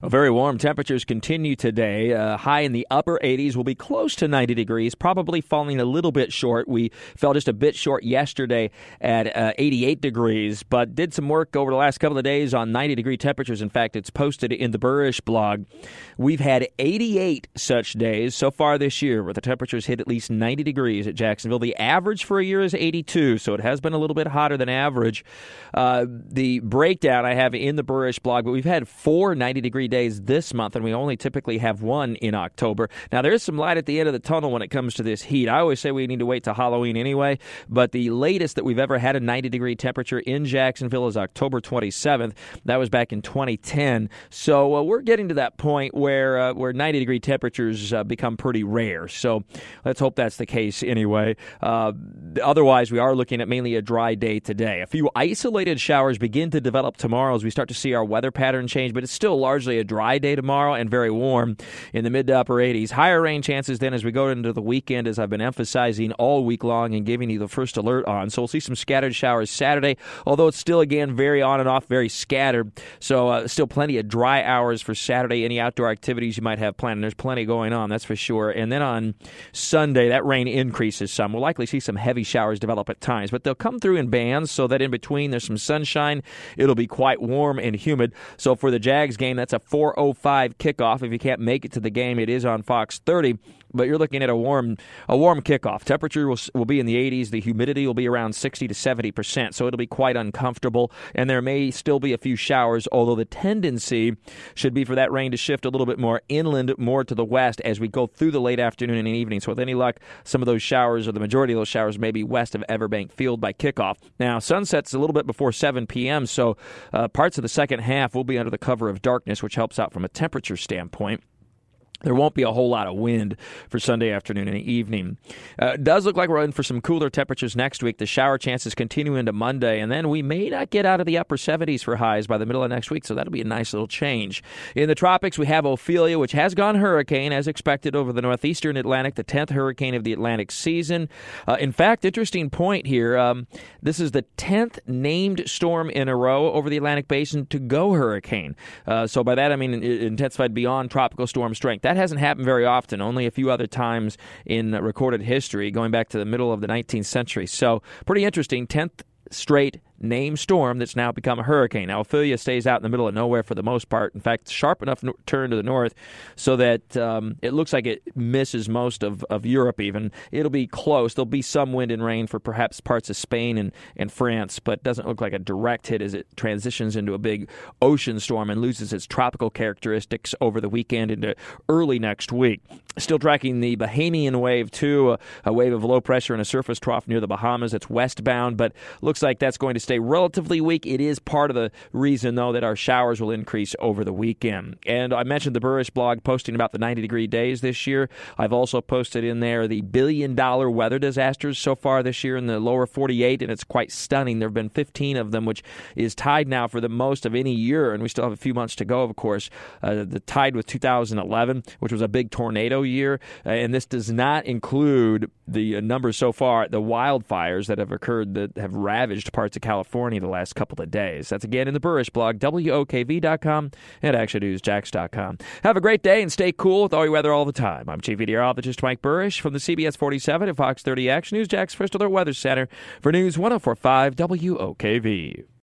Well, very warm temperatures continue today. Uh, high in the upper 80s will be close to 90 degrees, probably falling a little bit short. We fell just a bit short yesterday at uh, 88 degrees, but did some work over the last couple of days on 90 degree temperatures. In fact, it's posted in the Buresh blog. We've had 88 such days so far this year where the temperatures hit at least 90 degrees at Jacksonville. The average for a year is 82, so it has been a little bit hotter than average. Uh, the breakdown I have in the Buresh blog, but we've had four 90 degree days this month, and we only typically have one in October. Now, there is some light at the end of the tunnel when it comes to this heat. I always say we need to wait to Halloween anyway, but the latest that we've ever had a 90 degree temperature in Jacksonville is October 27th. That was back in 2010. So uh, we're getting to that point where uh, where 90 degree temperatures uh, become pretty rare. So let's hope that's the case anyway. Uh, otherwise, we are looking at mainly a dry day today. A few isolated showers begin to develop tomorrow as we start to see our weather pattern change, but it's still largely a dry day tomorrow and very warm in the mid to upper 80s. Higher rain chances then as we go into the weekend, as I've been emphasizing all week long and giving you the first alert on. So we'll see some scattered showers Saturday, although it's still, again, very on and off, very scattered. So uh, still plenty of dry hours for Saturday. Any outdoor activities you might have planned, there's plenty going on, that's for sure. And then on Sunday, that rain increases some. We'll likely see some heavy showers develop at times, but they'll come through in bands so that in between there's some sunshine. It'll be quite warm and humid. So for the Jags game, that's a 4:05 kickoff. If you can't make it to the game, it is on Fox 30 but you're looking at a warm a warm kickoff. Temperature will, will be in the 80s. The humidity will be around 60 to 70 percent, so it'll be quite uncomfortable. And there may still be a few showers, although the tendency should be for that rain to shift a little bit more inland, more to the west as we go through the late afternoon and evening. So with any luck, some of those showers or the majority of those showers may be west of Everbank Field by kickoff. Now sunset's a little bit before 7 p.m., so uh, parts of the second half will be under the cover of darkness, which helps out from a temperature standpoint. There won't be a whole lot of wind for Sunday afternoon and evening. Uh, does look like we're in for some cooler temperatures next week. The shower chances continue into Monday, and then we may not get out of the upper 70s for highs by the middle of next week, so that'll be a nice little change. In the tropics, we have Ophelia, which has gone hurricane as expected over the northeastern Atlantic, the 10th hurricane of the Atlantic season. Uh, in fact, interesting point here um, this is the 10th named storm in a row over the Atlantic basin to go hurricane. Uh, so by that, I mean intensified beyond tropical storm strength. That hasn't happened very often, only a few other times in recorded history, going back to the middle of the 19th century. So, pretty interesting. 10th straight named storm that's now become a hurricane. Now, Ophelia stays out in the middle of nowhere for the most part. In fact, sharp enough no- turn to the north so that um, it looks like it misses most of, of Europe, even. It'll be close. There'll be some wind and rain for perhaps parts of Spain and, and France, but doesn't look like a direct hit as it transitions into a big ocean storm and loses its tropical characteristics over the weekend into early next week. Still tracking the Bahamian wave, too, a, a wave of low pressure and a surface trough near the Bahamas. It's westbound, but looks like that's going to stay relatively weak. It is part of the reason, though, that our showers will increase over the weekend. And I mentioned the Buresh blog posting about the 90 degree days this year. I've also posted in there the billion dollar weather disasters so far this year in the lower 48, and it's quite stunning. There have been 15 of them, which is tied now for the most of any year, and we still have a few months to go, of course. Uh, the tied with 2011, which was a big tornado year, uh, and this does not include the uh, numbers so far, the wildfires that have occurred that have ravaged parts of California the last couple of days. That's again in the Buresh blog, WOKV.com and ActionNewsJax.com. Have a great day and stay cool with all your weather all the time. I'm Chief Meteorologist Mike Buresh from the CBS 47 and Fox 30 Action News Jax First Alert Weather Center for News 1045 WOKV.